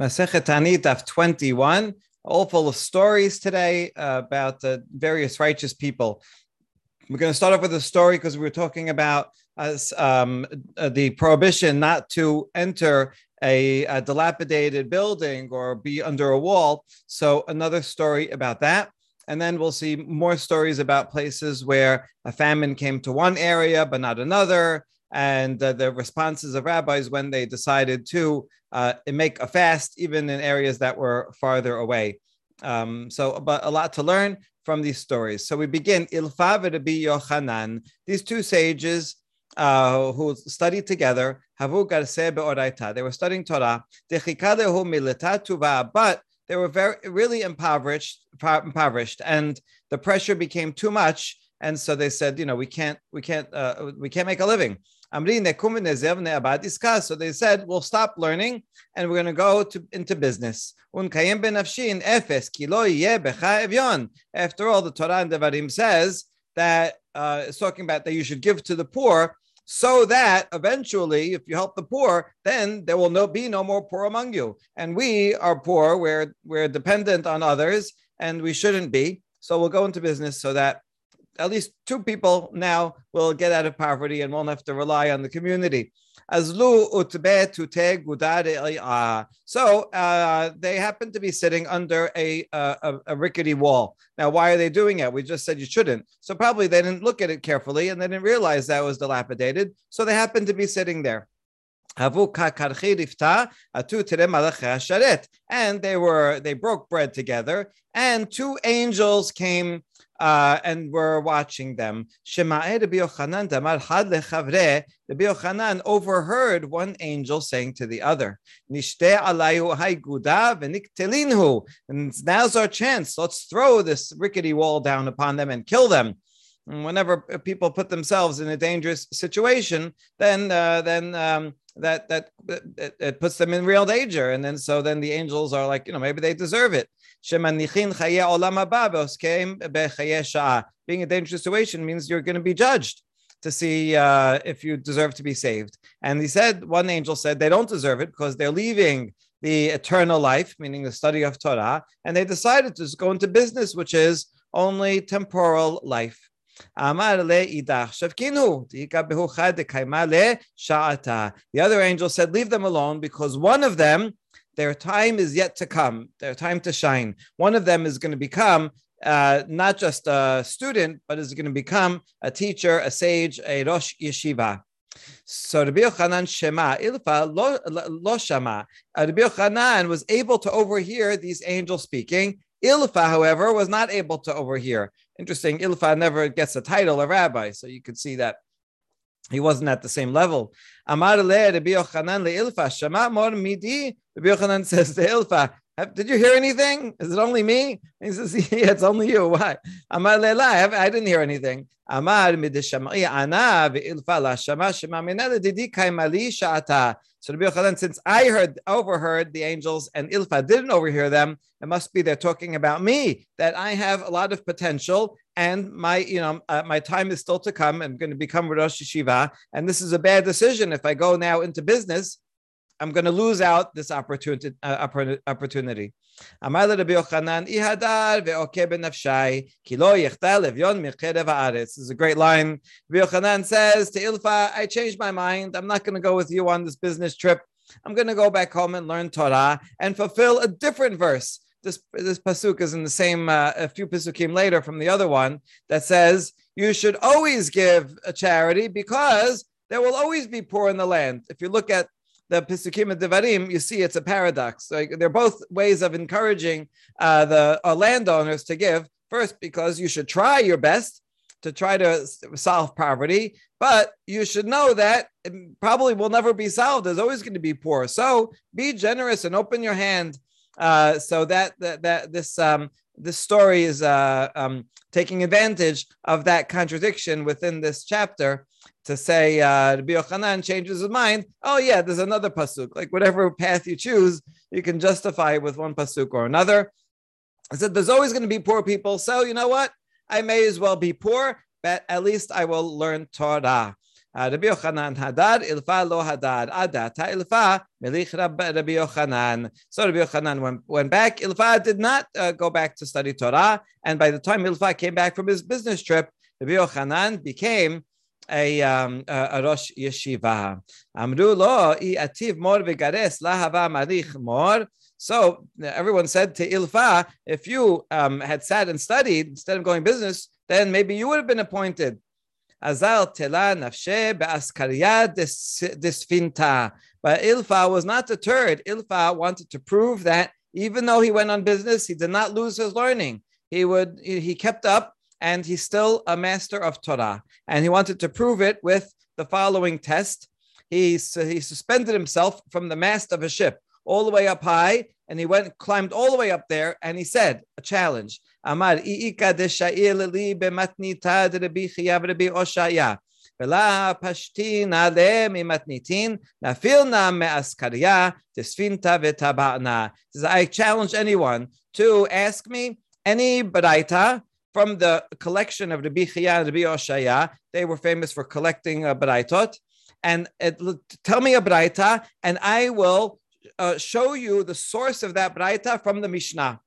Masechet Ta'anit of 21, all full of stories today uh, about uh, various righteous people. We're going to start off with a story because we were talking about uh, um, uh, the prohibition not to enter a, a, dilapidated building or be under a wall. So, another story about that. And then we'll see more stories about places where a famine came to one area but not another, and uh, the responses of rabbis when they decided to uh, make a fast, even in areas that were farther away. Um, so, but a lot to learn from these stories. So we begin Ilfa Rabbi Yochanan. These two sages uh, who studied together, Havu They were studying Torah. But they were very really impoverished, impoverished, and the pressure became too much. And so they said, you know, we can't, we can't, uh, we can't make a living. So they said, we'll stop learning and we're going to go to, into business. After all, the Torah and Devarim says that uh, it's talking about that you should give to the poor so that eventually, if you help the poor, then there will no, be no more poor among you. And we are poor, we're, we're dependent on others, and we shouldn't be. So we'll go into business so that at least two people now will get out of poverty and won't have to rely on the community. So uh, they happen to be sitting under a, a, a, rickety wall. Now, why are they doing it? We just said you shouldn't. So probably they didn't look at it carefully and they didn't realize that was dilapidated. So they happen to be sitting there. And they were they broke bread together, and two angels came uh, and we're watching them. Rabbi Yochanan overheard one angel saying to the other. And now's our chance. Let's throw this rickety wall down upon them and kill them. Whenever people put themselves in a dangerous situation, then uh, then um, that that it, it puts them in real danger. And then so then the angels are like, you know, maybe they deserve it. Being a dangerous situation means you're going to be judged to see uh, if you deserve to be saved. And he said, one angel said they don't deserve it because they're leaving the eternal life, meaning the study of Torah, and they decided to go into business, which is only temporal life. The other angel said, Leave them alone because one of them their time is yet to come, their time to shine. One of them is going to become uh, not just a student, but is going to become a teacher, a sage, a Rosh Yeshiva. So Rabbi Yochanan Shema Ilfa lo, lo Shema. Uh, Rabbi Yochanan was able to overhear these angels speaking. Ilfa, however, was not able to overhear. Interesting. Ilfa never gets a title of rabbi, so you could see that he wasn't at the same level. Amar le Rabbi Yochanan le'ilfa shama mor midi. Rabbi Yochanan says to Ilfa, did you hear anything? Is it only me? He says, yeah, it's only you. Why? Amar le'la, I didn't hear anything. Amar midishamai ana ve'ilfa la shama shema minela didi. So Rabbi Yochanan, since I heard overheard the angels and Ilfa didn't overhear them, it must be they're talking about me, that I have a lot of potential and my, you know, uh, my time is still to come. I'm going to become Rosh Yeshiva, and this is a bad decision. If I go now into business, I'm going to lose out this opportunity. Uh, opportunity. This is a great line. Yochanan says to Ilfa, I changed my mind. I'm not going to go with you on this business trip. I'm going to go back home and learn Torah and fulfill a different verse. This, this pasuk is in the same, uh, a few pasukim later from the other one that says, you should always give a charity because there will always be poor in the land. If you look at the Pisukim and Devarim, you see it's a paradox. Like they're both ways of encouraging uh, the uh, landowners to give. First, because you should try your best to try to solve poverty, but you should know that it probably will never be solved. There's always going to be poor. So be generous and open your hand. Uh, so that that, that this um, this story is uh, um, taking advantage of that contradiction within this chapter to say uh, Rabbi Yochanan changes his mind. Oh yeah, there's another pasuk. Like whatever path you choose, you can justify with one pasuk or another. I said there's always going to be poor people, so you know what? I may as well be poor, but at least I will learn Torah. Rabbi Yochanan hadad, ilfa lo hadad. Adata ilfa, melich Rabbi Yochanan. So Rabbi Yochanan went, went back. Ilfa did not uh, go back to study Torah. And by the time Ilfa came back from his business trip, Rabbi Yochanan became a, um, a, a Rosh Yeshiva. Amru lo, i ativ mor v'gares lahava marich mor. So everyone said to Ilfa, if you um, had sat and studied instead of going business, then maybe you would have been appointed. Azal tela nafshe be'askaria disfinta. But Ilfa was not deterred. Ilfa wanted to prove that even though he went on business, he did not lose his learning. He would he kept up and he's still a master of Torah. And he wanted to prove it with the following test. He, he suspended himself from the mast of a ship all the way up high, and he went climbed all the way up there, and he said, a challenge. אמר, איכא דשאיר לי במתניתא דרבי חייב רבי הושעיה. ולא פשטין עליהם ממתניתין, נפיל נא מאסקריה, דספינתא וטבענה. I challenge anyone to ask me any baraita from the collection of Rabbi Chiya and Rabbi Oshaya. They were famous for collecting uh. And it, tell me a baraita, and I will uh, show you the source of that baraita from the Mishnah.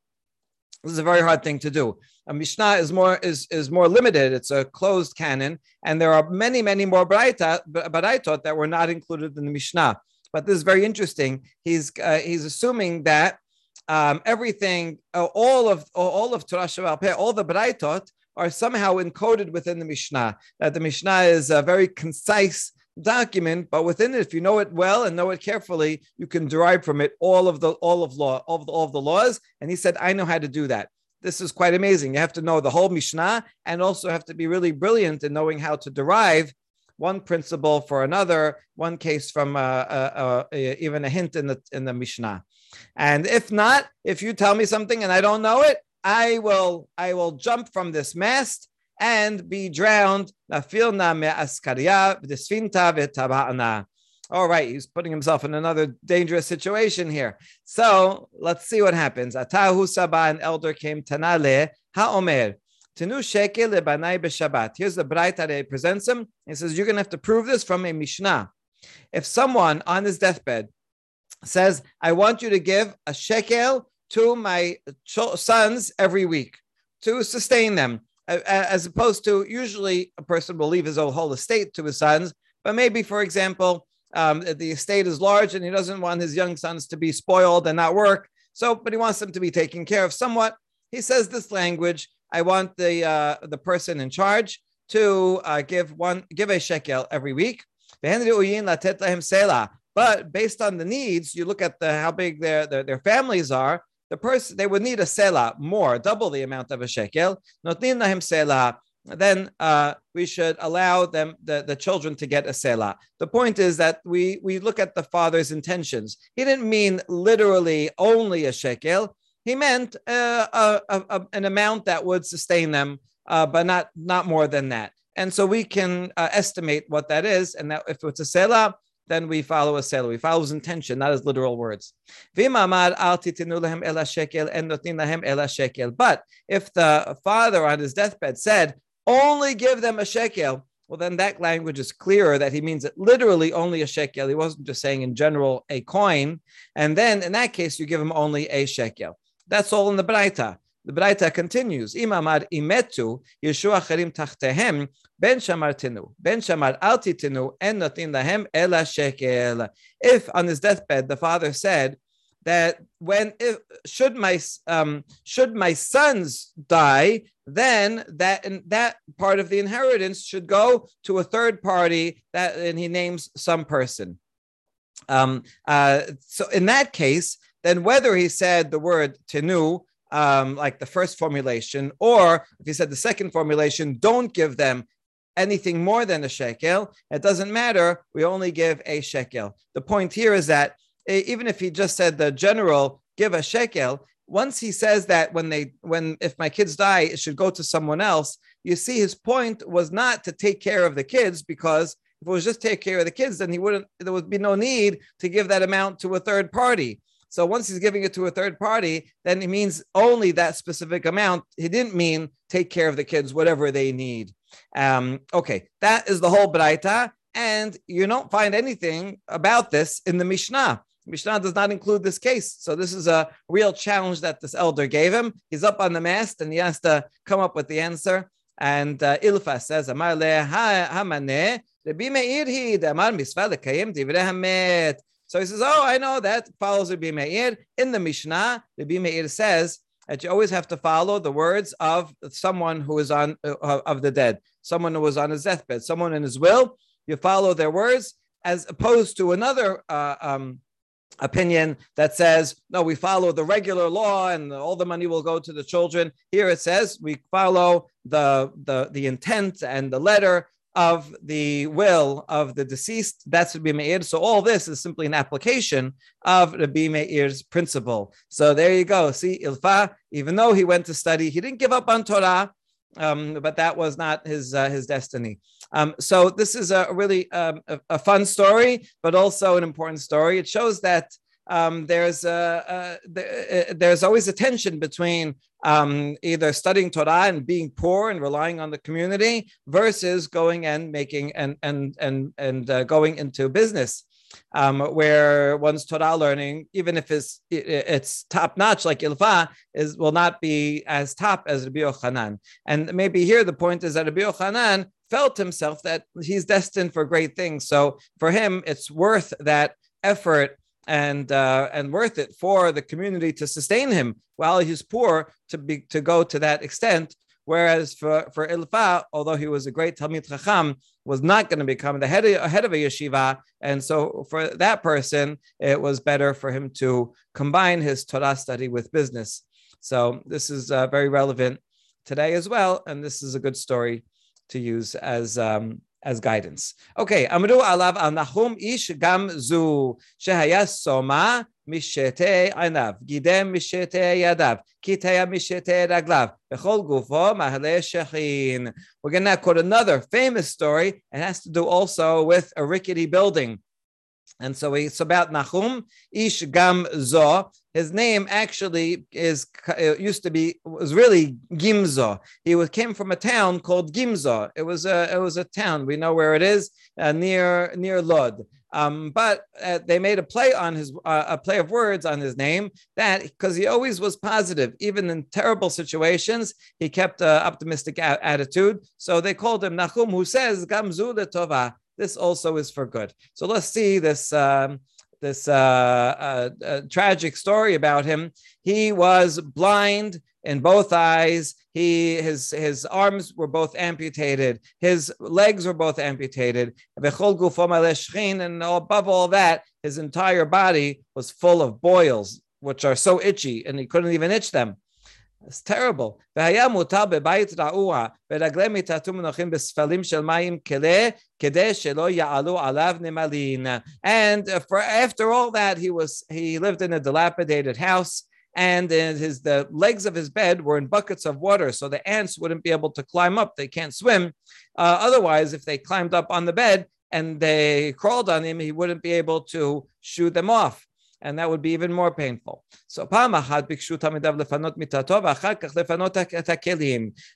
This is a very hard thing to do. A Mishnah is more is, is more limited. It's a closed canon, and there are many, many more braita, braitot that were not included in the Mishnah. But this is very interesting. He's uh, he's assuming that um, everything, uh, all of all of Torah Shabbat, all the braitot are somehow encoded within the Mishnah. That the Mishnah is a very concise document, but within it, if you know it well and know it carefully, you can derive from it all of the all of law, all of the, all of the laws. And he said, I know how to do that. This is quite amazing. You have to know the whole Mishnah and also have to be really brilliant in knowing how to derive one principle for another, one case from uh, uh, uh, even a hint in the in the Mishnah. And if not, if you tell me something and I don't know it, I will I will jump from this mast and be drowned. All right, he's putting himself in another dangerous situation here. So let's see what happens. Atahu Saba, an elder came Tanale Haomer. Here's the braita that he presents him. He says, You're going to have to prove this from a Mishnah. If someone on his deathbed says, I want you to give a shekel to my sons every week to sustain them, as opposed to usually a person will leave his whole estate to his sons, but maybe, for example, um, the estate is large and he doesn't want his young sons to be spoiled and not work. So, but he wants them to be taken care of somewhat. He says this language. I want the uh, the person in charge to uh, give one give a shekel every week. But based on the needs, you look at the how big their, their, their families are the person they would need a sela more, double the amount of a shekel. Notnin lahim sela. Then uh, we should allow them the, the children to get a sela. The point is that we we look at the father's intentions. He didn't mean literally only a shekel. He meant uh, a, a, an amount that would sustain them, uh, but not not more than that. And so we can uh, estimate what that is, and that if it's a sela, then we follow a sela. We follow his intention, not his literal words. But if the father on his deathbed said, only give them a shekel, well, then that language is clearer that he means it literally only a shekel. He wasn't just saying in general a coin. And then in that case, you give him only a shekel. That's all in the Braita. The Braita continues, Imamar imetu Yeshua acharim tachtehem ben shamartinu ben shamar altitinu en notin lahem ela shekel. If on his deathbed the father said that when if, should my um, should my sons die, then that that part of the inheritance should go to a third party that and he names some person. Um, uh, so in that case, then whether he said the word tenu um, like the first formulation, or if you said the second formulation, don't give them anything more than a shekel. It doesn't matter. We only give a shekel. The point here is that even if he just said the general give a shekel, once he says that when they when if my kids die, it should go to someone else. You see, his point was not to take care of the kids because if it was just take care of the kids, then he wouldn't. There would be no need to give that amount to a third party. So once he's giving it to a third party, then it means only that specific amount. He didn't mean take care of the kids, whatever they need. Um, okay, that is the whole braita. And you don't find anything about this in the Mishnah. Mishnah does not include this case. So this is a real challenge that this elder gave him. He's up on the mast and he has to come up with the answer. And uh, Ilfa says, Amar le hamane, Rabbi Meir hi, Amar misva lekayim divrei hamet. So he says, oh, I know that follows Rabbi Meir. In the Mishnah, Rabbi Meir says that you always have to follow the words of someone who is on uh, of the dead, someone who was on his deathbed, someone in his will. You follow their words, as opposed to another uh, um, opinion that says no we follow the regular law and all the money will go to the children here it says we follow the the, the intent and the letter of the will of the deceased that's Rabbi Meir. So all this is simply an application of Rabbi Meir's principle. So there you go. See, Ilfa, even though he went to study, he didn't give up on Torah, um, but that was not his uh, his destiny. Um, so this is a really um, a, a, fun story, but also an important story. It shows that um, there's a, a, there's always a tension between um, either studying Torah and being poor and relying on the community versus going and making and and and and uh, going into business um, where one's Torah learning, even if it's it's top notch like Ilfa, is will not be as top as Rabbi Yochanan. And maybe here the point is that Rabbi Yochanan felt himself that he's destined for great things. So for him, it's worth that effort and uh, and worth it for the community to sustain him while he's poor to be to go to that extent Whereas for, for Ilfa, although he was a great Talmid Chacham, was not going to become the head of, head of a yeshiva. And so for that person, it was better for him to combine his Torah study with business. So this is uh, very relevant today as well. And this is a good story to use as um, as guidance. Okay, Amru alav al Nahum ish gam zu shehaya soma משתי עיניו, גידם משתי ידיו, קיטיה משתי רגליו, בכל גופו מעלה שכין. We're going to quote another famous story. It has to do also with a rickety building. And so it's about Nahum Ish Gam Zo. His name actually is used to be was really Gimzo. He was, came from a town called Gimzo. It was a it was a town. We know where it is uh, near near Lod. Um, but uh, they made a play on his uh, a play of words on his name that because he always was positive, even in terrible situations, he kept an optimistic a- attitude. So they called him Nahum, who says Gamzu Tova this also is for good. So let's see this. Um, this uh, uh, uh, tragic story about him. He was blind in both eyes. He his his arms were both amputated. His legs were both amputated. And above all that, his entire body was full of boils, which are so itchy, and he couldn't even itch them. It's terrible. והיה מותר בבית רעוע, ורגלי מיטתו מנוחים בספלים של מים כלה, כדי שלא יעלו עליו נמלין. And for, after all that, he was he lived in a dilapidated house, and his the legs of his bed were in buckets of water, so the ants wouldn't be able to climb up. They can't swim. Uh, otherwise, if they climbed up on the bed and they crawled on him, he wouldn't be able to shoo them off and that would be even more painful. So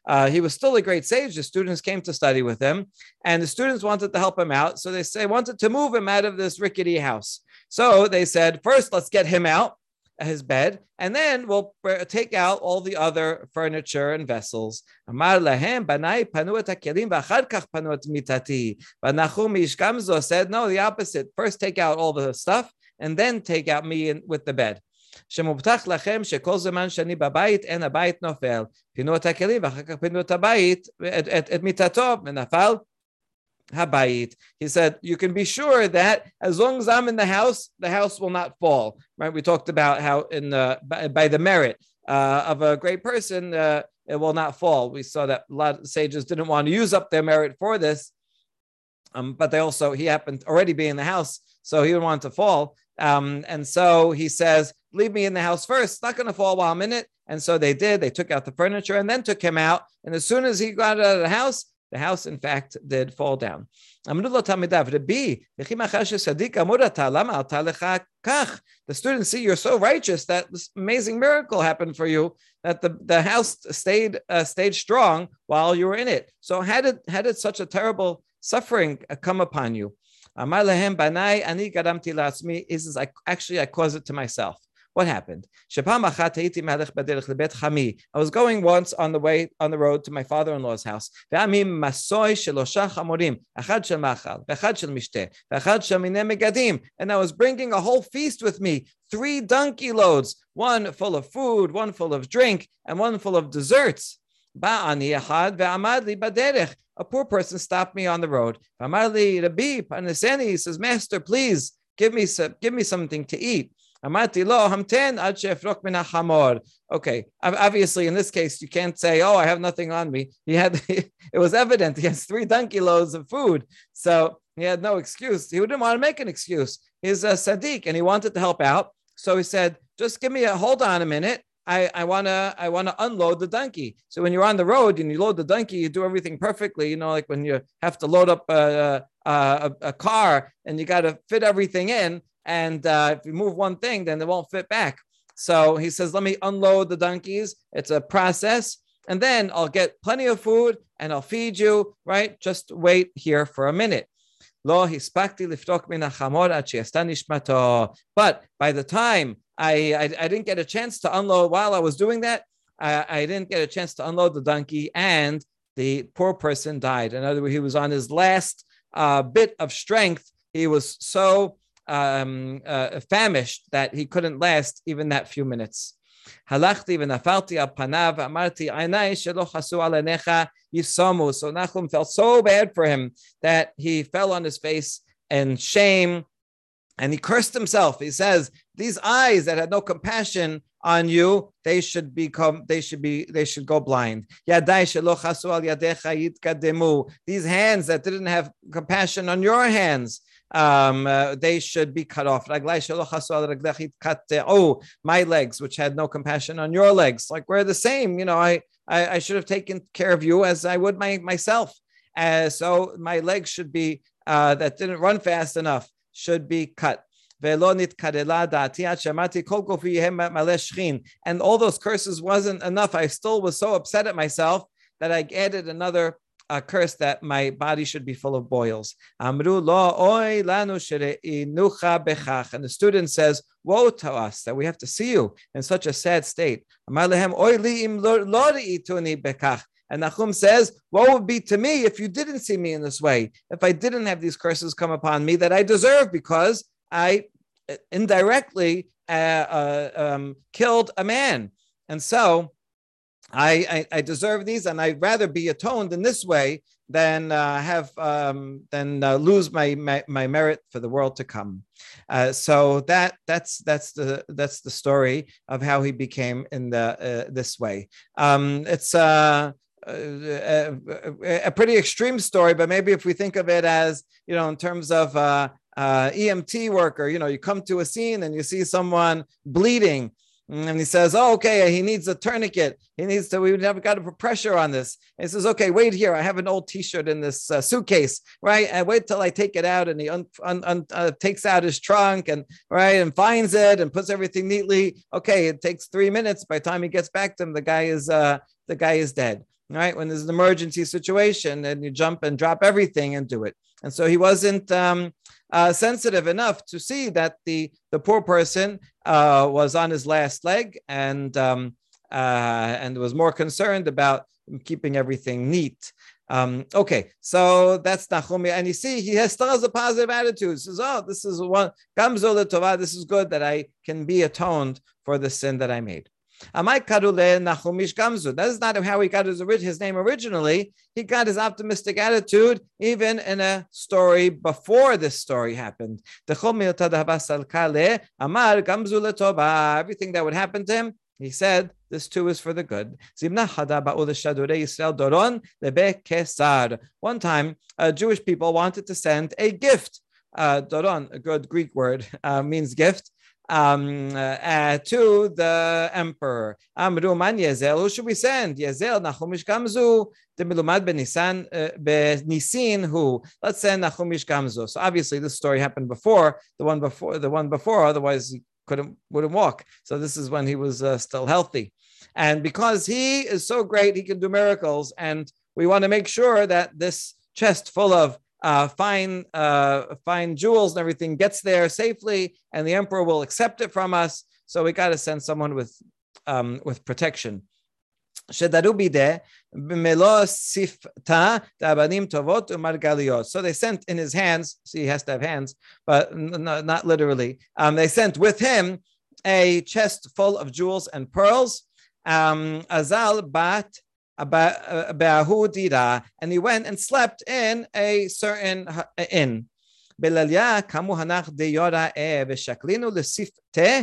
uh, he was still a great sage. The students came to study with him, and the students wanted to help him out. So they say wanted to move him out of this rickety house. So they said, first, let's get him out his bed, and then we'll take out all the other furniture and vessels. Banai panu et hakelim v'achar kach panu et mitati. But Nahum Ish Gamzo said, no, the opposite. First take out all the stuff, and then take out me in, with the bed. שמובטח לכם שכל זמן שאני בבית אין הבית נופל. פינו את הכלים ואחר כך פינו את הבית, את, את, את מיטתו, ונפל habayit. He said, you can be sure that as long as I'm in the house, the house will not fall. Right? We talked about how in the by, by the merit uh, of a great person, uh, it will not fall. We saw that a lot of sages didn't want to use up their merit for this, um, but they also he happened already be in the house, so he didn't want to fall. Um, and so he says, Leave me in the house first. It's not going to fall while I'm in it. And so they did. They took out the furniture and then took him out. And as soon as he got out of the house, the house, in fact, did fall down. The students see you're so righteous that this amazing miracle happened for you that the, the house stayed uh, stayed strong while you were in it. So had it had it such a terrible suffering come upon you. Amar banai ani garamti la'atzmi. He says, I, actually, I caused it to myself. What happened? I was going once on the way on the road to my father-in-law's house. And I was bringing a whole feast with me, three donkey loads, one full of food, one full of drink, and one full of desserts. A poor person stopped me on the road. He says, Master, please give me some, give me something to eat. Okay, obviously in this case you can't say, "Oh, I have nothing on me." He had it was evident he has three donkey loads of food, so he had no excuse. He didn't want to make an excuse. He's a sadiq and he wanted to help out, so he said, "Just give me a hold on a minute." I, I wanna I wanna unload the donkey. So when you're on the road and you load the donkey, you do everything perfectly. You know, like when you have to load up a, a, a car and you got to fit everything in. And uh, if you move one thing, then it won't fit back. So he says, let me unload the donkeys. It's a process. And then I'll get plenty of food and I'll feed you, right? Just wait here for a minute. But by the time I, I, I, didn't get a chance to unload while I was doing that, I, I didn't get a chance to unload the donkey, and the poor person died. In other words, he was on his last uh, bit of strength. He was so um, uh, famished that he couldn't last even that few minutes. V'nafalti al panav amarti aynai shelo chasu alenecha yisomu. So Nachum felt so bad for him that he fell on his face in shame and he cursed himself. He says, "These eyes that had no compassion on you, they should become, they should be, they should go blind. These hands that didn't have compassion on your hands, um, uh, they should be cut off. My legs, which had no compassion on your legs, like we're the same. You know, I I, I should have taken care of you as I would my myself. Uh, so my legs should be uh, that didn't run fast enough should be cut. And all those curses wasn't enough. I still was so upset at myself that I added another a curse that my body should be full of boils. And the student says, Woe to us that we have to see you in such a sad state. And Nachum says, What would be to me if you didn't see me in this way? If I didn't have these curses come upon me that I deserve because I uh, indirectly uh, uh, um, killed a man. And so I, I, I, deserve these, and I'd rather be atoned in this way than uh, have um, than uh, lose my, my, my merit for the world to come. Uh, so that that's that's the that's the story of how he became in the this way. Um, it's uh, a, a, a, pretty extreme story, but maybe if we think of it as you know in terms of uh, EMT worker, you know, you come to a scene and you see someone bleeding and he says, "Oh, okay, he needs a tourniquet. He needs to. We never got to put pressure on this." And he says, "Okay, wait here. I have an old T-shirt in this uh, suitcase, right? And wait till I take it out." And he un, un, un, uh, takes out his trunk and right and finds it and puts everything neatly. Okay, it takes three minutes. By the time he gets back to him, the guy is uh, the guy is dead. Right when there's an emergency situation, and you jump and drop everything and do it. And so he wasn't. Um, uh, sensitive enough to see that the the poor person uh, was on his last leg and um, uh, and was more concerned about keeping everything neat. Um, okay, so that's Nachumi, and you see he has, still has a positive attitude. He says, "Oh, this is one gamzol. This is good that I can be atoned for the sin that I made." Amai Karule Nachumish Gamzu. That is not how he got his, his name originally. He got his optimistic attitude even in a story before this story happened. Amar Gamzu Everything that would happen to him, he said, this too is for the good. One time, uh, Jewish people wanted to send a gift. Uh, doron, a good Greek word, uh, means gift um, uh, to the emperor. Amru man Yezel, who should we send? Yezel, Nachumish Gamzu, the Milumad benisan uh, who let's send Nachumish Gamzu. So obviously this story happened before the one before the one before, otherwise he couldn't wouldn't walk. So this is when he was uh, still healthy, and because he is so great, he can do miracles, and we want to make sure that this chest full of uh, fine uh, fine jewels and everything gets there safely, and the emperor will accept it from us. So we got to send someone with um, with protection. So they sent in his hands, so he has to have hands, but not literally. Um, they sent with him a chest full of jewels and pearls. Um, Azal bat dira, and he went and slept in a certain inn. בלליה קמו הנח דיורא ושקלינו לשפתה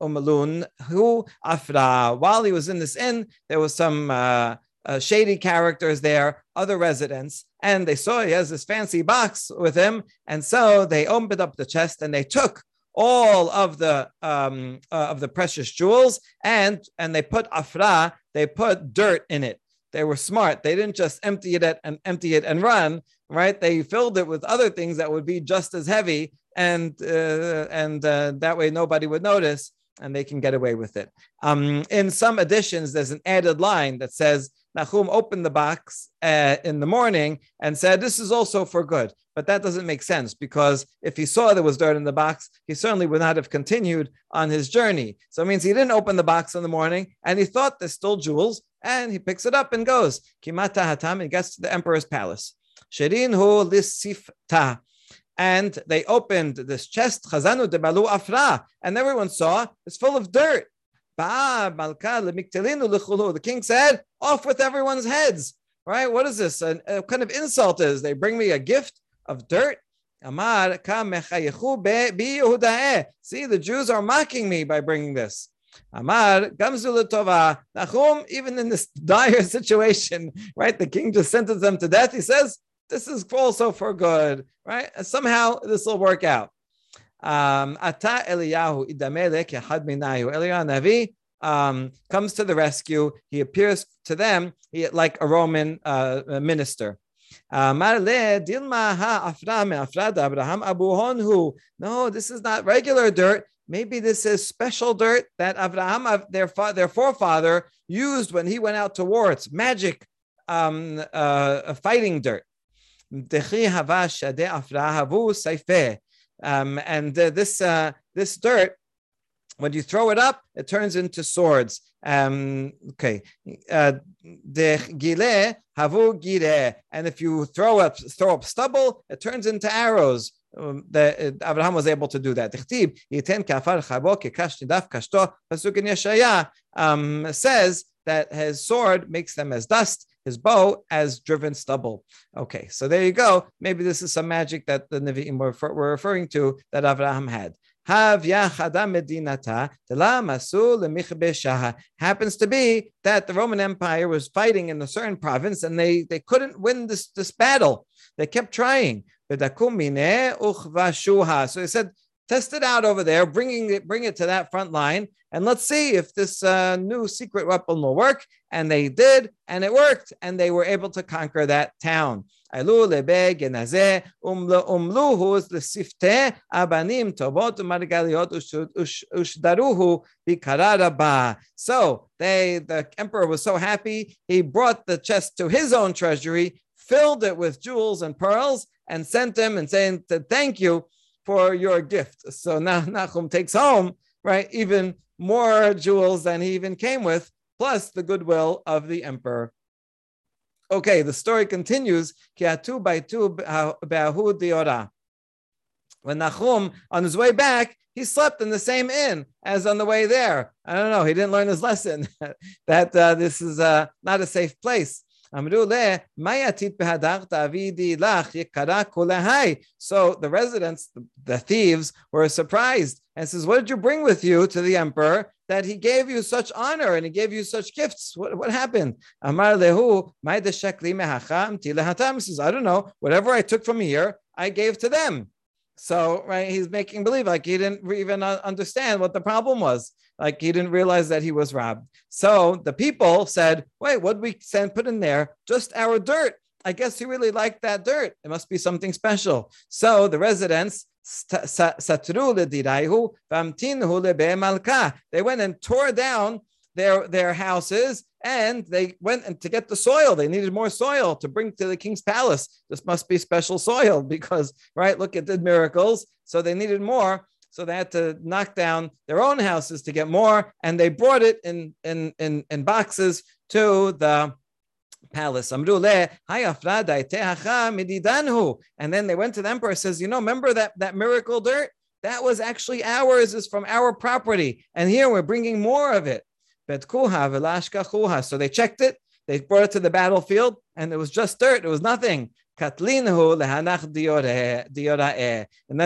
ומלון הוא afra. While he was in this inn, there was some uh, uh, shady characters there, other residents, and they saw he has this fancy box with him, and so they opened up the chest and they took all of the um, uh, of the precious jewels and and they put afra, they put dirt in it. They were smart. They didn't just empty it and empty it and run, right? They filled it with other things that would be just as heavy, and uh, and uh, that way nobody would notice, and they can get away with it. Um, in some editions, there's an added line that says Nahum opened the box uh, in the morning and said, This is also for good. But that doesn't make sense because if he saw there was dirt in the box, he certainly would not have continued on his journey. So it means he didn't open the box in the morning and he thought there's still jewels and he picks it up and goes. Kimata hatam, he gets to the emperor's palace. Shirin hu lisifta. And they opened this chest, chazanu de balu afra, and everyone saw it's full of dirt. The king said, off with everyone's heads. Right? What is this? A, a kind of insult is they bring me a gift of dirt. See, the Jews are mocking me by bringing this. Even in this dire situation, right? The king just sentenced them to death. He says, This is also for good, right? Somehow this will work out. Um, Ata Eliyahu Idamelech Yahad Minayu. Eliyahu Navi um, comes to the rescue. He appears to them he, like a Roman uh, minister. No, this is not regular dirt. Maybe this is special dirt that Abraham, their, their forefather, used when he went out to war. It's magic um, uh, fighting dirt. Um, and uh, this uh, this dirt, when you throw it up, it turns into swords. Um, okay, uh, havu gile, and if you throw up throw up stubble, it turns into arrows. Um, the, uh, Abraham was able to do that. um, says that his sword makes them as dust, his bow as driven stubble. Okay, so there you go. Maybe this is some magic that the Nevi'im were, were referring to that Abraham had. Happens to be that the Roman Empire was fighting in a certain province and they, they couldn't win this, this battle. They kept trying. So they said, test it out over there, bringing it, bring it to that front line, and let's see if this uh, new secret weapon will work. And they did, and it worked, and they were able to conquer that town. So they, the emperor was so happy, he brought the chest to his own treasury, filled it with jewels and pearls, and sent them and saying, Thank you for your gift. So now takes home, right, even more jewels than he even came with, plus the goodwill of the emperor. Okay, the story continues. When Nachum, on his way back, he slept in the same inn as on the way there. I don't know. He didn't learn his lesson that uh, this is uh, not a safe place. So the residents, the thieves, were surprised and says, What did you bring with you to the emperor that he gave you such honor and he gave you such gifts? What, what happened? Amar lehu, says, I don't know. Whatever I took from here, I gave to them. So, right, he's making believe like he didn't even uh, understand what the problem was. Like he didn't realize that he was robbed. So the people said, Wait, what did we send put in there? Just our dirt. I guess he really liked that dirt. It must be something special. So the residents they went and tore down their, their houses and they went and to get the soil. They needed more soil to bring to the king's palace. This must be special soil because, right, look, it did miracles. So they needed more. So they had to knock down their own houses to get more. And they brought it in, in, in, in boxes to the palace. And then they went to the emperor says, you know, remember that, that miracle dirt? That was actually ours, is from our property. And here we're bringing more of it. So they checked it, they brought it to the battlefield, and it was just dirt, it was nothing. And then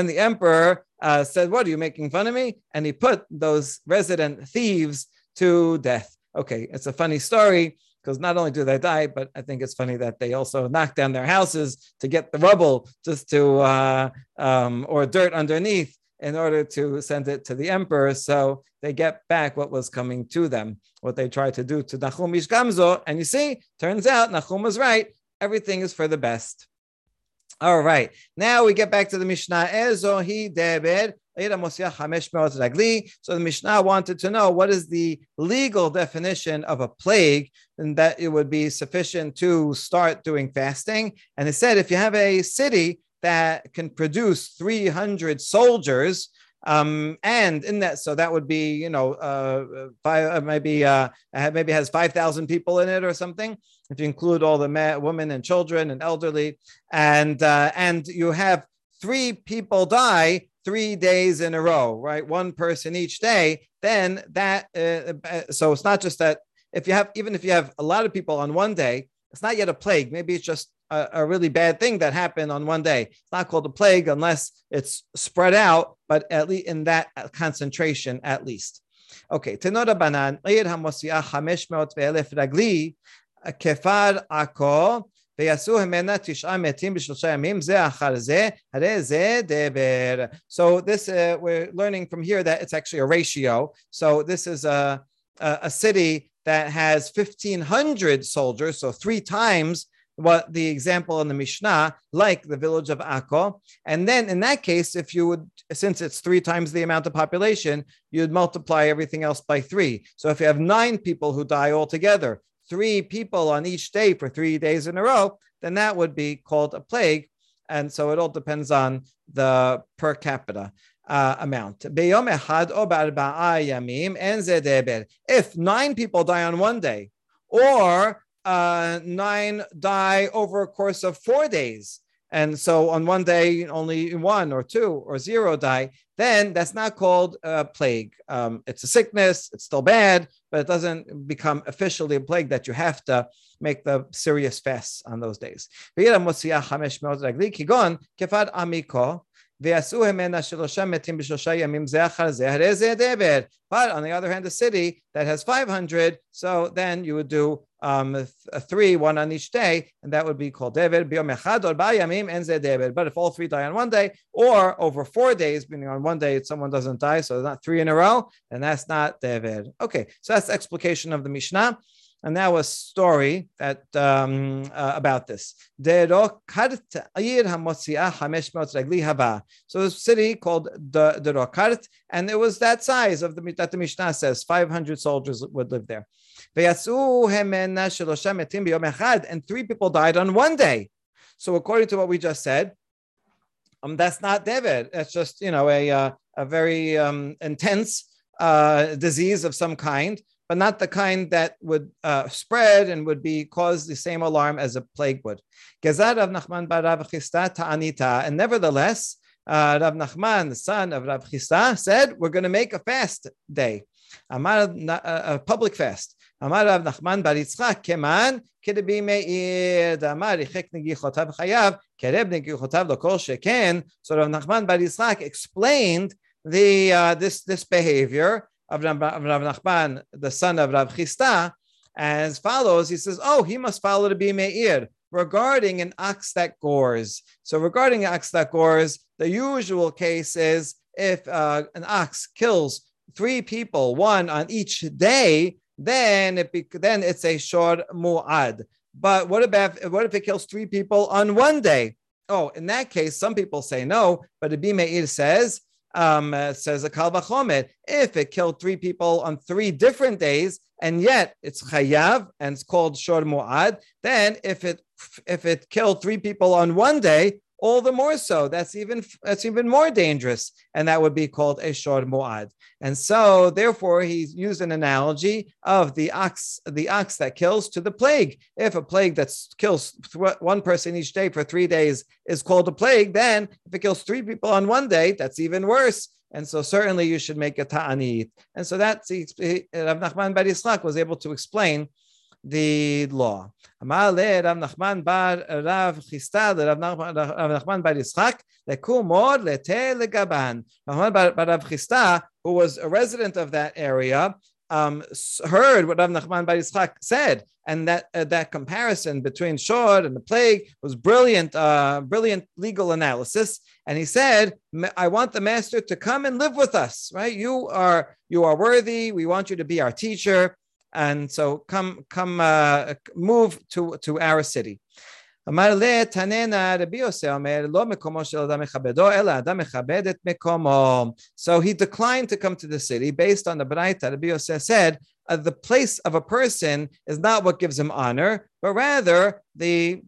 the emperor uh, said, What are you making fun of me? And he put those resident thieves to death. Okay, it's a funny story because not only do they die, but I think it's funny that they also knock down their houses to get the rubble just to, uh, um, or dirt underneath in order to send it to the emperor. So they get back what was coming to them, what they tried to do to Nahum Nachum Ishgamzo. And you see, turns out Nachum was right. Everything is for the best. All right. Now we get back to the Mishnah. So the Mishnah wanted to know what is the legal definition of a plague, and that it would be sufficient to start doing fasting. And it said if you have a city that can produce 300 soldiers. Um, and in that, so that would be, you know, uh, five, uh, maybe uh, maybe has five thousand people in it or something. If you include all the men, women and children and elderly, and uh, and you have three people die three days in a row, right? One person each day. Then that, uh, uh, so it's not just that. If you have, even if you have a lot of people on one day, it's not yet a plague. Maybe it's just a, a, really bad thing that happened on one day. It's not called a plague unless it's spread out, but at least in that concentration, at least. Okay, Tanu Rabbanan, עיר המוציאה 500 ואלף רגלי, כפר עכו, ויעשו המנה תשעה מתים בשלושה ימים, זה אחר זה, הרי זה דבר. So this, uh, we're learning from here that it's actually a ratio. So this is a, a, a city that has 1,500 soldiers, so three times what the example in the Mishnah, like the village of Akko. And then in that case, if you would, since it's three times the amount of population, you'd multiply everything else by three. So if you have nine people who die altogether, three people on each day for three days in a row, then that would be called a plague. And so it all depends on the per capita. Uh, amount. If nine people die on one day, or uh, nine die over a course of four days. And so on one day, only one or two or zero die, then that's not called a plague. Um, it's a sickness, it's still bad, but it doesn't become officially a plague that you have to make the serious fasts on those days. But on the other hand, a city that has 500, so then you would do um, three, one on each day, and that would be called dever. But if all three die on one day, or over four days, meaning on one day someone doesn't die, so not three in a row, then that's not dever. Okay, so that's the explication of the Mishnah. And now a story that um, uh, about this. So a city called the Derokart, and it was that size of the that the Mishnah says 500 soldiers would live there. And three people died on one day. So according to what we just said, um, that's not dever. That's just you know a uh, a very um, intense uh, disease of some kind but not the kind that would uh, spread and would be cause the same alarm as a plague would. Gezad of Nachman bar Rav Chisda ta'anita, and nevertheless, uh, Rav Nachman, the son of Rav Chisda, said, "We're going to make a fast day, uh, a public fast." אמר רב נחמן בר יצחק, כמן כדבימי עיר, דאמר יחק נגיחותיו חייו, קרב נגיחותיו lokol sheken. So Rav Nachman bar יצחק explained the, uh, this, this behavior of Rav, Nachman, the son of Rav Chisda, as follows. He says, "Oh, he must follow to be meir regarding an ox that gores." So, regarding an ox that gores, the usual case is if uh, an ox kills three people, one on each day, then it be, then it's a shor mu'ad. But what about what if it kills three people on one day? Oh, in that case, some people say no, but Rabbi Meir says um, uh, says a kal vachomer, if it killed three people on three different days, and yet it's chayav and it's called shor mu'ad, then if it if it killed three people on one day, all the more so. That's even that's even more dangerous, and that would be called a shor muad. And so, therefore, he's used an analogy of the ox, the ox that kills to the plague. If a plague that kills one person each day for three days is called a plague, then if it kills three people on one day, that's even worse. And so certainly you should make a ta'anit. And so that's Rav Nachman Bar was able to explain the law. Amale Rav Nachman bar Rav Chisda Rav Nachman bar Yitzchak lekumod lete legaban. Nachman bar Rav Chisda, who was a resident of that area, um, heard what Rav Nachman bar Yitzchak said, and that uh, that comparison between shor and the plague was brilliant, uh, brilliant legal analysis. And he said, "I want the master to come and live with us. Right? You are you are worthy. We want you to be our teacher." And so come come uh, move to to our city. So he declined to come to the city based on the braita. Rabbi Yosef said uh, the place of a person is not what gives him honor, but rather the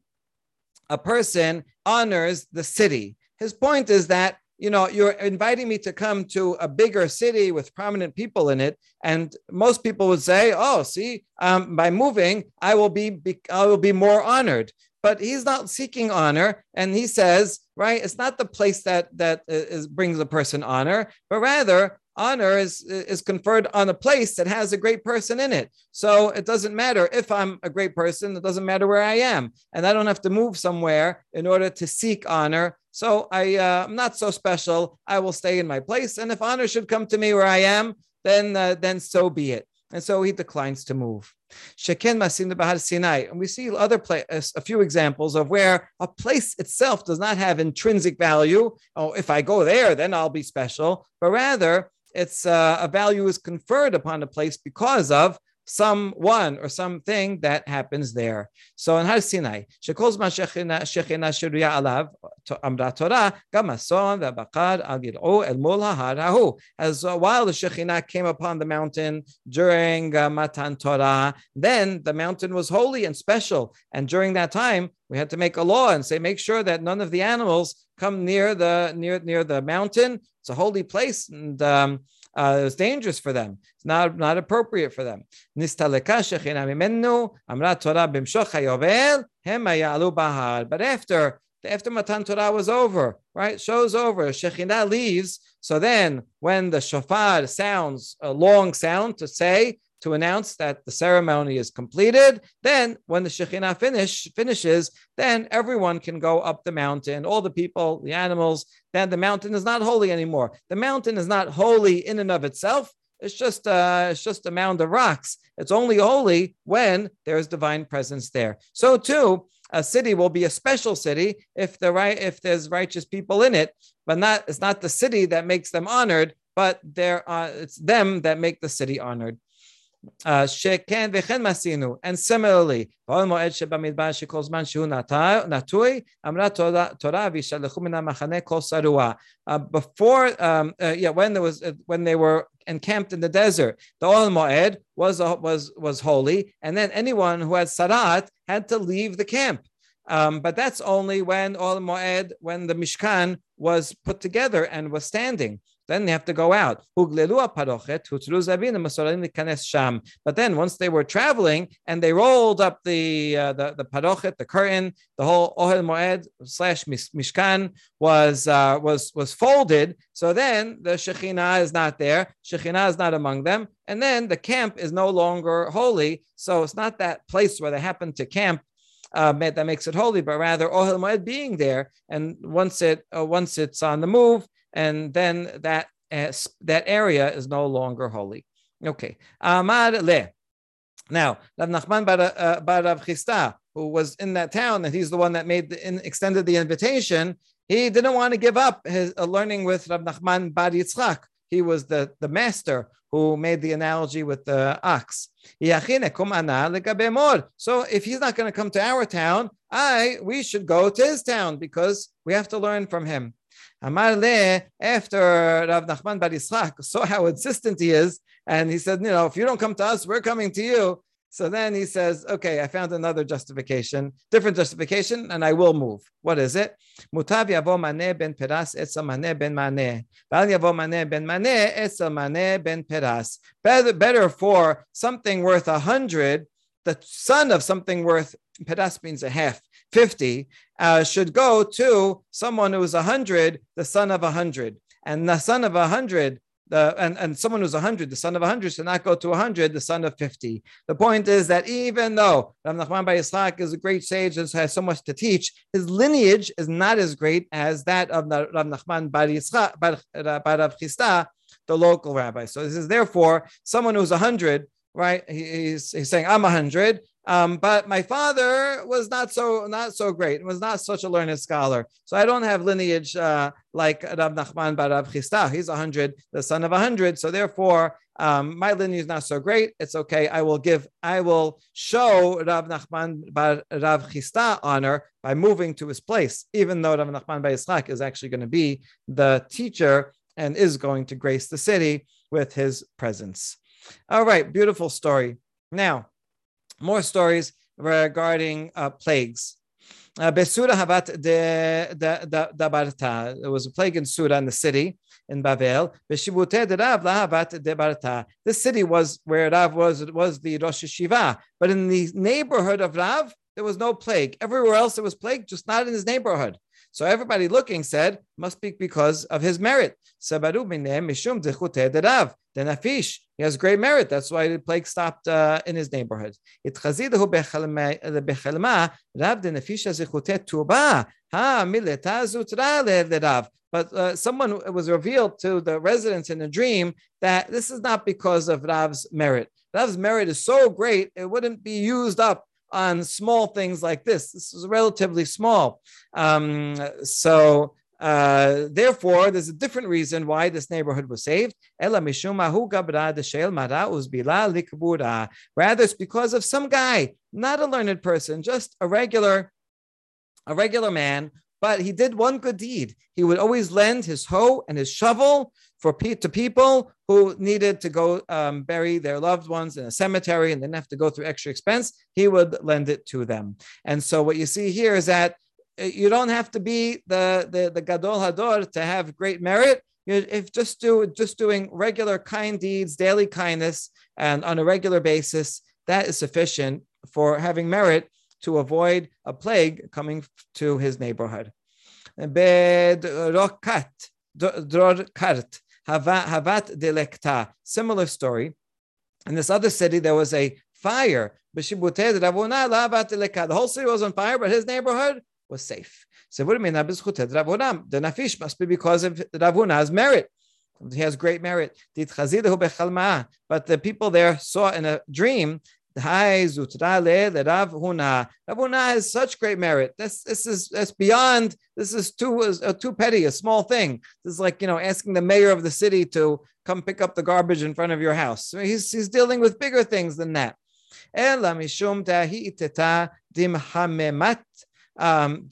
a person honors the city. His point is that you know, you're inviting me to come to a bigger city with prominent people in it, and most people would say, "Oh, see, um, by moving, I will be, be I will be more honored." But he's not seeking honor, and he says, right, it's not the place that that is, brings a person honor, but rather honor is is conferred on a place that has a great person in it. So it doesn't matter if I'm a great person; it doesn't matter where I am, and I don't have to move somewhere in order to seek honor so I, uh, I'm not so special. I will stay in my place. And if honor should come to me where I am, then, uh, then so be it. And so he declines to move. Sheken Masin Bahar Sinai. And we see other pla- a few examples of where a place itself does not have intrinsic value. Oh, if I go there, then I'll be special. But rather, it's uh, a value is conferred upon a place because of someone or something that happens there. So in Har Sinai, שכל זמן שכינה שרויה עליו, אמרה תורה, גם הסון והבקר אל ידעו אל מול ההר ההוא. As uh, while the Shekhinah came upon the mountain during uh, Matan Torah, then the mountain was holy and special. And during that time, we had to make a law and say, make sure that none of the animals come near the near near the mountain. It's a holy place, and um, uh, it's dangerous for them. It's not, not appropriate for them. But after after Matan Torah was over, right? Show's over. Shekhinah leaves. So then, when the shofar sounds a long sound to say to announce that the ceremony is completed. Then, when the Shekhinah finish, finishes, then everyone can go up the mountain, all the people, the animals. Then the mountain is not holy anymore. The mountain is not holy in and of itself. It's just uh, it's just a mound of rocks. It's only holy when there is divine presence there. So too, a city will be a special city if the right if there's righteous people in it, but not it's not the city that makes them honored, but there uh, it's them that make the city honored. שכן וכן מסינו, and similarly, בעול מועד שבמדבר שכל זמן שהוא נטוי, אמרה תורה וישלחו מן המחנה כל שרוע. Uh, before, um, uh, yeah, when, there was, uh, when they were encamped in the desert, the Ohel Moed was, uh, was, was holy, and then anyone who had tzaraat had to leave the camp. Um, but that's only when Ohel Moed, when the Mishkan was put together and was standing. Then they have to go out. But then once they were traveling and they rolled up the uh, the, the parochet, the curtain, the whole ohel moed slash mishkan was uh, was was folded. So then the shekhinah is not there. Shekhinah is not among them, and then the camp is no longer holy. So it's not that place where they happen to camp uh, that makes it holy, but rather Ohel Moed being there. And once it uh, once it's on the move, and then that uh, that area is no longer holy. Okay. Amar le. Now, Rav Nachman bar, uh, bar Rav Chisda, who was in that town, and he's the one that made the, in, extended the invitation. He didn't want to give up his uh, learning with Rav Nachman bar Yitzchak. He was the, the master who made the analogy with the ox. So if he's not going to come to our town, I we should go to his town because we have to learn from him. Amar le, after Rav Nachman Bar Yitzchak saw how insistent he is, and he said, you know, if you don't come to us, we're coming to you. So then he says, okay, I found another justification, different justification, and I will move. What is it? Mutav yavo maneh ben peras etzel maneh ben maneh. Bal yavo maneh ben maneh etzel maneh ben peras. Better, better for something worth a hundred, the son of something worth, peras means a half, 50, uh, should go to someone who is a hundred, the son of a hundred. And the son of a hundred the and, and someone who's 100, the son of 100, should not go to 100, the son of 50. The point is that even though Rav Nachman Bar is a great sage and has so much to teach, his lineage is not as great as that of Rav Nachman Bar Yitzchak, Bar Rav Chisda, the local rabbi. So this is therefore someone who's 100, right? He's, he's saying, I'm 100. Um, but my father was not so not so great. Was not such a learned scholar. So I don't have lineage uh, like Rav Nachman bar Rav Chisda. He's a hundred, the son of a hundred. So therefore, um, my lineage is not so great. It's okay. I will give. I will show Rav Nachman bar Rav Chisda honor by moving to his place, even though Rav Nachman bar Yitzchak is actually going to be the teacher and is going to grace the city with his presence. All right, beautiful story. Now more stories regarding uh, plagues. Uh, Besura Havat de, de, de, de Barta. There was a plague in Sura in the city in Bavel. Beshibute de Rav Lahavat de Barta. This city was where Rav was, it was the Rosh Shiva. But in the neighborhood of Rav, there was no plague. Everywhere else there was plague, just not in his neighborhood. So everybody looking said, must be because of his merit. mishum the Nafish, he has great merit. That's why the plague stopped uh, in his neighborhood. It chazidahu bechelma rav de nafisha zichutet tuba ha mileta zutra rav. But uh, someone was revealed to the residents in a dream that this is not because of Rav's merit. Rav's merit is so great, it wouldn't be used up on small things like this. This is relatively small. Um, so uh, therefore, there's a different reason why this neighborhood was saved. Rather, it's because of some guy, not a learned person, just a regular, a regular man. But he did one good deed. He would always lend his hoe and his shovel for to people who needed to go um, bury their loved ones in a cemetery and didn't have to go through extra expense. He would lend it to them. And so, what you see here is that Eh, you don't have to be the, the, the Gadol Hador to have great merit. If just do just doing regular kind deeds, daily kindness, and on a regular basis, that is sufficient for having merit to avoid a plague coming to his neighborhood. Havat delekta. Similar story. In this other city, there was a fire. The whole city was on fire, but his neighborhood was safe. So what do you mean? The nafish must be because of Rav Huna's merit. He has great merit. But the people there saw in a dream Rav Huna. Has such great merit. This, this is that's beyond. This is too uh, too petty, a small thing. This is like you know asking the mayor of the city to come pick up the garbage in front of your house. He's he's dealing with bigger things than that. Um,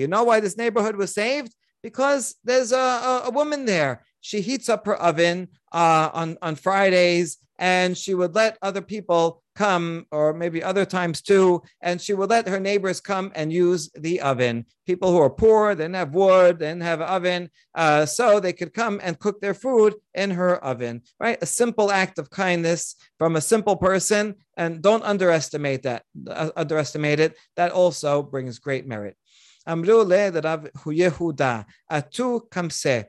you know why this neighborhood was saved? Because there's a, a, a woman there. She heats up her oven uh, on, on Fridays and she would let other people come, or maybe other times too, and she would let her neighbors come and use the oven. People who are poor, they didn't have wood, they didn't have an oven, uh, so they could come and cook their food in her oven, right? A simple act of kindness from a simple person, and don't underestimate that. Uh, underestimate it. That also brings great merit. Amru le Rav Yehuda, atu kamse.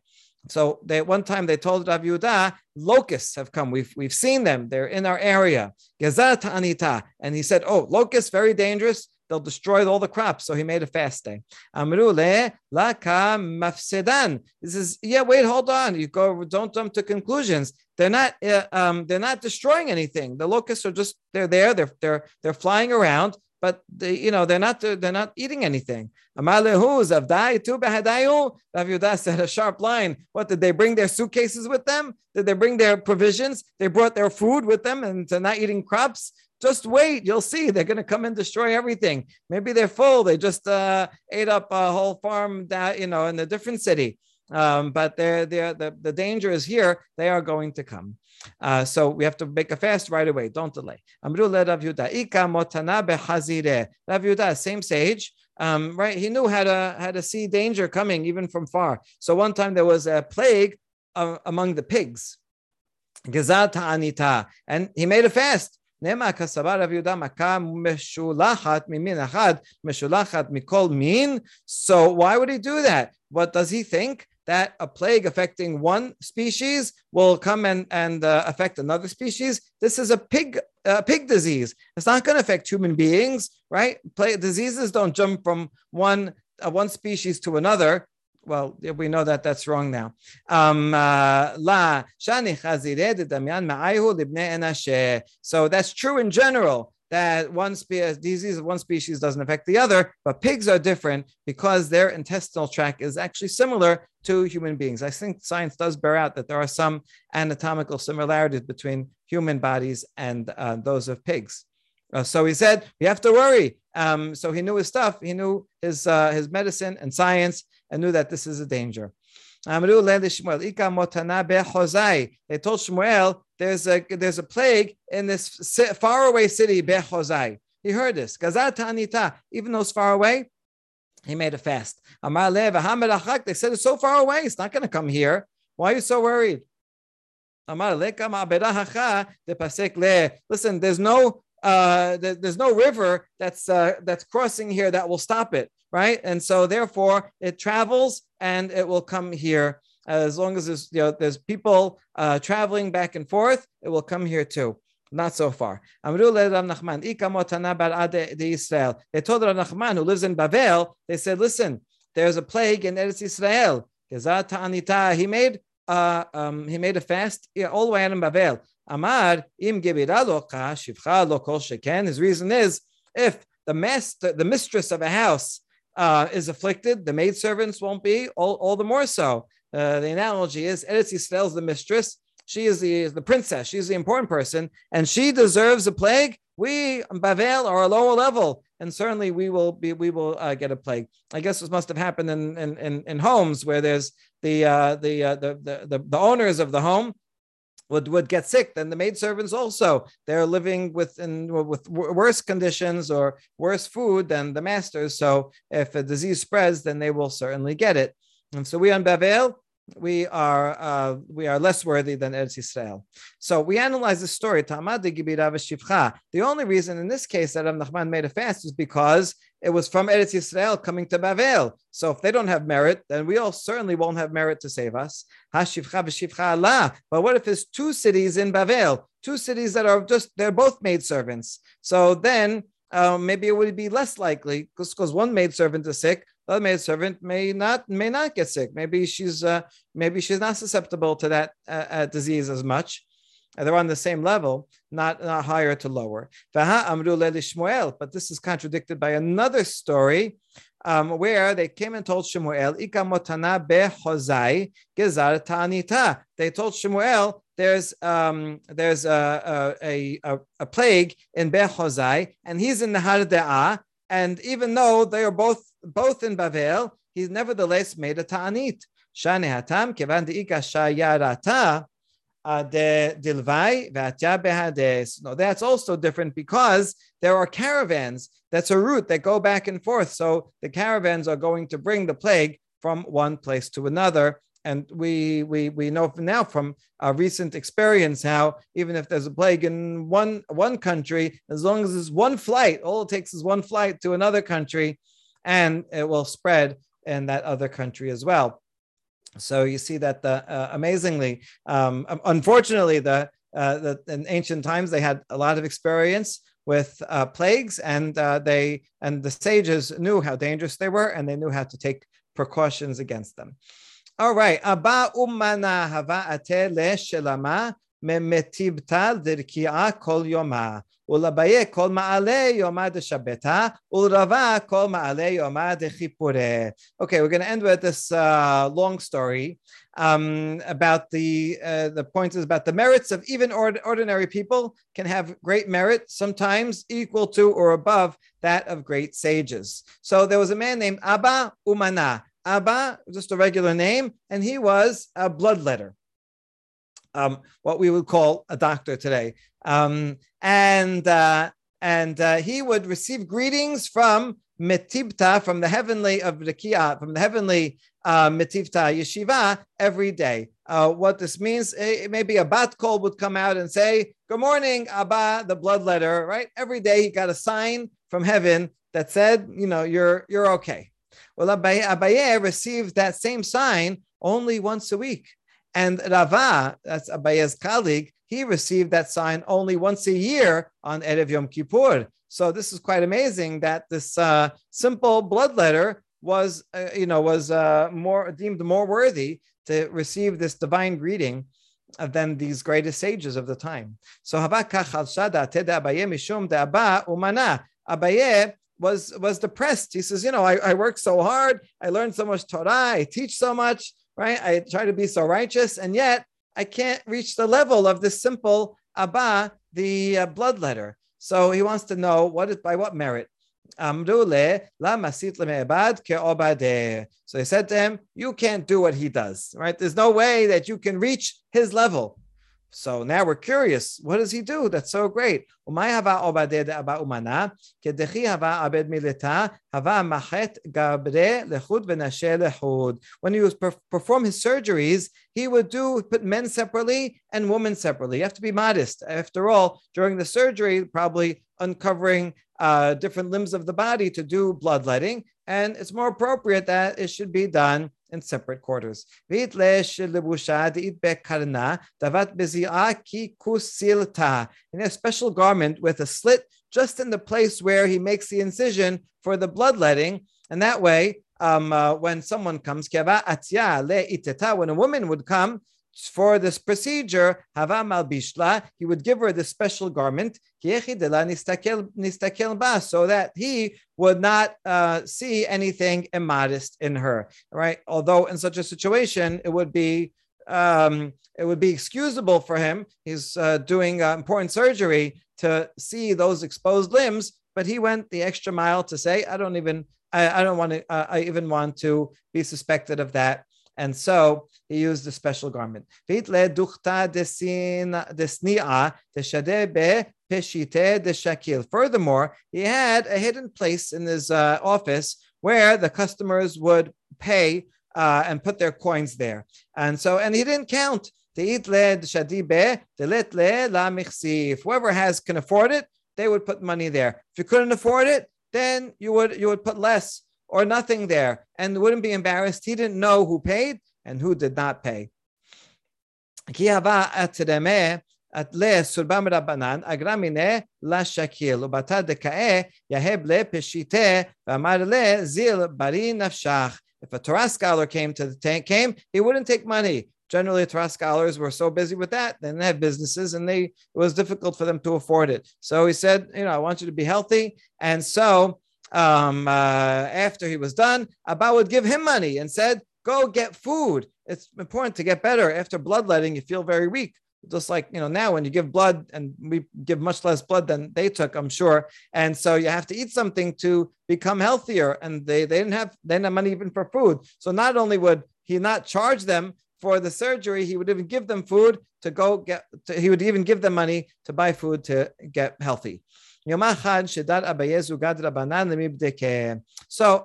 So they one time they told Rav Yehuda, locusts have come. We've we've seen them. They're in our area. Gezat anita, and he said, "Oh, locusts very dangerous. They'll destroy all the crops." So he made a fast day. Amrule laka mafsedan. This is yeah. Wait, hold on. You go. Don't jump to conclusions. They're not. Uh, um, they're not destroying anything. The locusts are just. They're there. They're they're they're flying around but they, you know they're not they're not eating anything. Amalehu zavdai tu behadayu. Rav Yehuda said a sharp line. What did they bring their suitcases with them? Did they bring their provisions? They brought their food with them and to not eating crops. Just wait, you'll see. They're going to come and destroy everything. Maybe they're full. They just uh, ate up a whole farm that you know in a different city. Um, but they're, they're, the, the danger is here. They are going to come. Uh, so we have to make a fast right away. Don't delay. Amru le Rav Yuda. Ika motana behazire. Rav Yuda, same sage. Um, right, he knew how to how to see danger coming even from far. So one time there was a plague uh, among the pigs. Gezat anita, and he made a fast. נאמר כסבר רב יהודה מכה משולחת ממין אחד, משולחת מכל מין. So why would he do that? What does he think? That a plague affecting one species will come and, and uh, affect another species. This is a pig uh, pig disease. It's not going to affect human beings, right? Plague, diseases don't jump from one uh, one species to another. Well, we know that that's wrong now. Um, uh, so that's true in general that one species disease of one species doesn't affect the other, but pigs are different because their intestinal tract is actually similar to human beings. I think science does bear out that there are some anatomical similarities between human bodies and uh, those of pigs. Uh, so he said, we have to worry. Um, so he knew his stuff. He knew his uh, his medicine and science, and knew that this is a danger. They told Shmuel there's a there's a plague in this faraway city, Behozai. He heard this. Gazat Anita, even though it's far away, he made a fast. They said it's so far away, it's not going to come here. Why are you so worried? Listen, there's no uh, there's no river that's uh, that's crossing here that will stop it, right? And so therefore it travels and it will come here as long as there's you know there's people uh, traveling back and forth, it will come here too. Not so far. They told Rav Nachman, who lives in Bavel, they said, listen, there's a plague in Eretz Israel. He made uh, um, he made a fast yeah, all the way out in Bavel. Amar im His reason is if the master, the mistress of a house uh, is afflicted, the maidservants won't be, all, all the more so. Uh, the analogy is Eretz Yisrael is the mistress. She is the, the princess. She's the important person, and she deserves a plague. We, Bavel, are a lower level, and certainly we will be we will uh, get a plague. I guess this must have happened in in, in, in homes where there's the uh, the, uh, the, the the the owners of the home would, would get sick, then the maidservants also they're living with in, with worse conditions or worse food than the masters. So if a disease spreads, then they will certainly get it. And so we on Bavel, we are uh, we are less worthy than Eretz Yisrael. So we analyze the story. The only reason in this case that Rav Nachman made a fast is because it was from Eretz Yisrael coming to Bavel. So if they don't have merit, then we all certainly won't have merit to save us. But what if there's two cities in Bavel, two cities that are just they're both maid servants? So then uh, maybe it would be less likely because one maid servant is sick the other maid servant may not may not get sick. Maybe she's uh, maybe she's not susceptible to that uh, uh, disease as much. they're on the same level, not, not higher to lower. But this is contradicted by another story um, where they came and told Shemuel, They told Shemuel there's um, there's a, a, a, a plague in Behozai, and he's in Nehardea, and even though they are both both in Bavel, he nevertheless made a ta'anit. Shane hatam kevan deika shayarata uh, dilvai v'atya behades. No, that's also different because there are caravans. That's a route that go back and forth. So the caravans are going to bring the plague from one place to another. And we we we know now from our recent experience how even if there's a plague in one one country, as long as there's one flight, all it takes is one flight to another country, and it will spread in that other country as well. So you see that the uh, amazingly, um, unfortunately, the, uh, the in ancient times they had a lot of experience with uh, plagues, and uh, they and the sages knew how dangerous they were, and they knew how to take precautions against them. All right. Abba ummana hava ate le shelama ממטיבתא דרקיעה כל יומה. ולביה כל מעלה יומא דשבתה, ולרבה כל מעלה יומא דחיפורה. Okay, we're going to end with this uh, long story um, about the, uh, the point is about the merits of even ord- ordinary people can have great merit, sometimes equal to or above that of great sages. So there was a man named Abba Umana. Abba, just a regular name, and he was a bloodletter um, what we would call a doctor today. Um, and uh, and uh, he would receive greetings from Metibta, from the heavenly of Rekia, from the heavenly uh, Metivta Yeshiva every day. Uh, what this means, eh, maybe a bat kol would come out and say, Good morning, Abba, the blood letter, right? Every day he got a sign from heaven that said, you know, you're you're okay. Well, Abaye received that same sign only once a week. And Rava, that's Abaye's colleague, he received that sign only once a year on Erev Yom Kippur. So this is quite amazing that this uh, simple bloodletter was, uh, you know, was uh, more deemed more worthy to receive this divine greeting than these greatest sages of the time. So Abaye was was depressed. He says, you know, I, I work so hard, I learn so much Torah, I teach so much, right? I try to be so righteous, and yet I can't reach the level of this simple Abba, the uh, bloodletter. So he wants to know what is by what merit. So they said to him, You can't do what he does, right? There's no way that you can reach his level. So now we're curious. What does he do? That's so great. When he was perform his surgeries, he would do put men separately and women separately. You have to be modest. After all, during the surgery, probably uncovering uh, different limbs of the body to do bloodletting, and it's more appropriate that it should be done in separate quarters. In a special garment with a slit just in the place where he makes the incision for the bloodletting, and that way, um, uh, when someone comes, when a woman would come, for this procedure, Hava Malbishla, he would give her this special garment, so that he would not uh, see anything immodest in her. Right? Although in such a situation, it would be um, it would be excusable for him. He's uh, doing uh, important surgery to see those exposed limbs, but he went the extra mile to say, "I don't even, I, I don't want to, uh, I even want to be suspected of that." And so he used a special garment. Furthermore, he had a hidden place in his uh, office where the customers would pay uh, and put their coins there. And so, and he didn't count. Whoever has can afford it, they would put money there. If you couldn't afford it, then you would you would put less or nothing there and wouldn't be embarrassed. He didn't know who paid and who did not pay. If a Torah scholar came to the tank, came, he wouldn't take money. Generally, Torah scholars were so busy with that, they didn't have businesses, and they it was difficult for them to afford it. So he said, you know, I want you to be healthy, and so um, uh, after he was done, Abba would give him money and said, Go get food. It's important to get better. After bloodletting, you feel very weak. Just like you know now, when you give blood, and we give much less blood than they took, I'm sure, and so you have to eat something to become healthier. And they they didn't have they didn't have money even for food. So not only would he not charge them for the surgery, he would even give them food to go get. To, he would even give them money to buy food to get healthy. So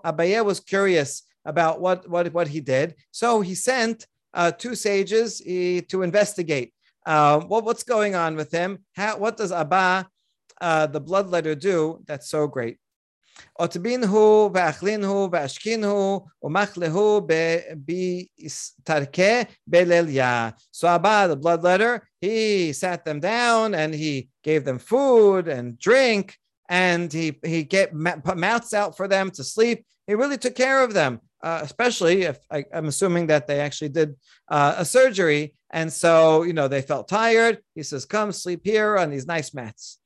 Abaye was curious about what, what, what he did. So he sent uh, two sages uh, to investigate uh, what, what's going on with him. How, what does Abba, uh, the bloodletter, do that's so great? Otbinhu ve'achlinhu ve'ashkinhu u'machlehu be'tarke belelya. So Abba, the bloodletter, he sat them down and he gave them food and drink and he he get put mouths out for them to sleep. He really took care of them. uh, especially if I, am assuming that they actually did uh, a surgery. And so, you know, they felt tired. He says, come sleep here on these nice mats.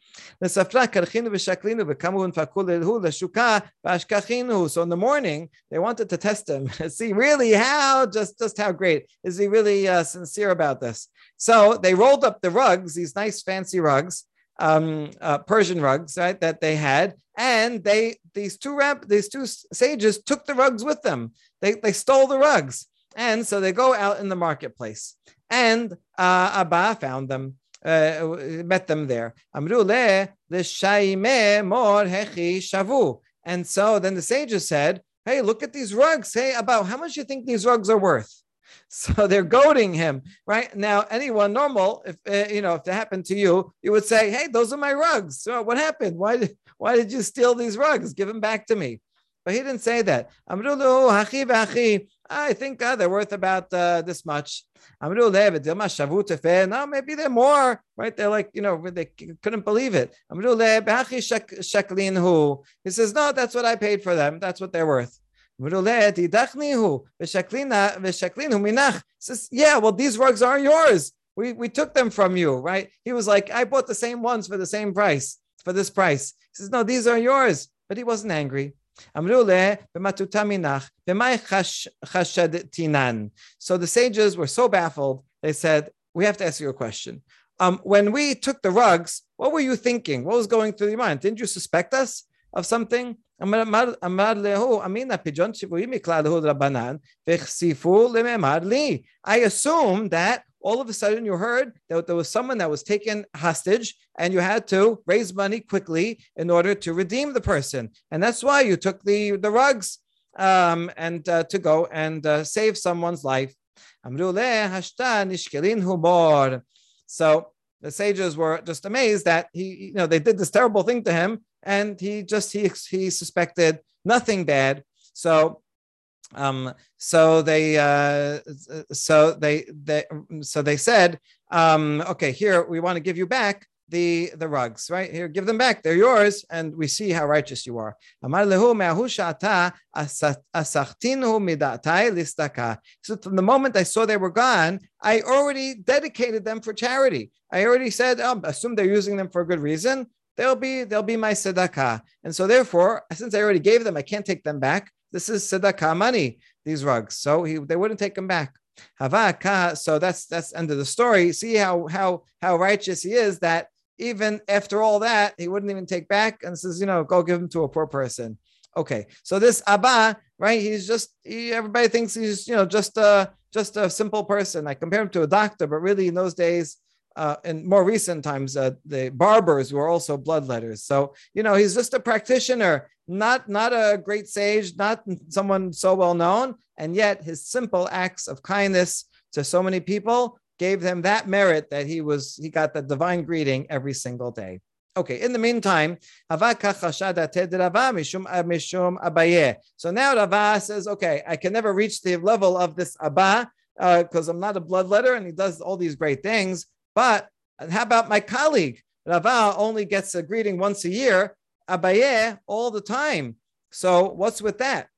So in the morning, they wanted to test him, see really how, just, just how great. Is he really uh, sincere about this? So they rolled up the rugs, these nice fancy rugs, um, uh, Persian rugs, right, that they had, and they these two these two sages took the rugs with them. They they stole the rugs, and so they go out in the marketplace, and uh, Abba found them. Uh, met them there. Mor hechi shavu. And so then the sages said, "Hey, look at these rugs. Hey, about how much you think these rugs are worth?" So they're goading him, right? Now, anyone normal, if uh, you know, if that happened to you, you would say, "Hey, those are my rugs. So what happened? Why did why did you steal these rugs? Give them back to me." But he didn't say that. I think uh, they're worth about uh, this much. No, maybe they're more, right? They're like, you know, they couldn't believe it. He says, no, that's what I paid for them. That's what they're worth. Says, yeah, well, these rugs are yours. We, we took them from you, right? He was like, I bought the same ones for the same price, for this price. He says, no, these are yours. But he wasn't angry. So the sages were so baffled, they said, We have to ask you a question. Um, when we took the rugs, what were you thinking? What was going through your mind? Didn't you suspect us of something? I assume that all of a sudden you heard that there was someone that was taken hostage and you had to raise money quickly in order to redeem the person. And that's why you took the, the rugs um, and uh, to go and uh, save someone's life. So the sages were just amazed that he, you know, they did this terrible thing to him, and he just he he suspected nothing bad. So, um, so they, uh, so they, they, so they said, um, okay, here we want to give you back the the rugs, right? Here, give them back. They're yours, and we see how righteous you are. So from the moment I saw they were gone, I already dedicated them for charity. I already said, oh, assume they're using them for a good reason. They'll be they'll be my tzedakah, and so therefore, since I already gave them, I can't take them back. This is tzedakah money. These rugs, so he, they wouldn't take them back. Havaka. So that's that's end of the story. See how how how righteous he is that even after all that, he wouldn't even take back and says, you know, go give him to a poor person. Okay, so this Abba, right? He's just he, everybody thinks he's you know just a just a simple person. I compare him to a doctor, but really in those days, uh, in more recent times, uh, the barbers were also bloodletters. So you know he's just a practitioner, not not a great sage, not someone so well known, and yet his simple acts of kindness to so many people gave them that merit that he was he got the divine greeting every single day. Okay, in the meantime, so now Rava says, okay, I can never reach the level of this Abba because uh, I'm not a bloodletter and he does all these great things. But how about my colleague? Rava only gets a greeting once a year, Abaye all the time. So what's with that?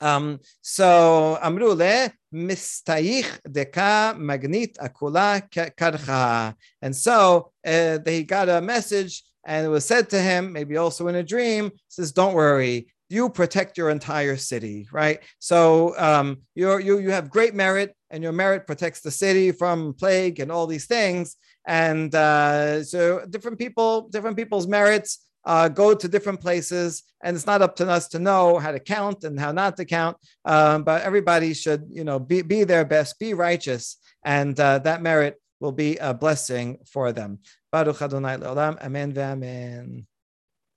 Um, so Amrule mistaich deka magnit akula karcha. And so uh, he got a message and it was said to him, maybe also in a dream, says, Don't worry, you protect your entire city, right? So um, you you you have great merit, and your merit protects the city from plague and all these things. And uh, so different people, different people's merits uh, go to different places, and it's not up to us to know how to count and how not to count. Um, but everybody should, you know, be, be their best, be righteous, and uh, that merit will be a blessing for them. Baruch Adonai Leolam. Amen. Amen.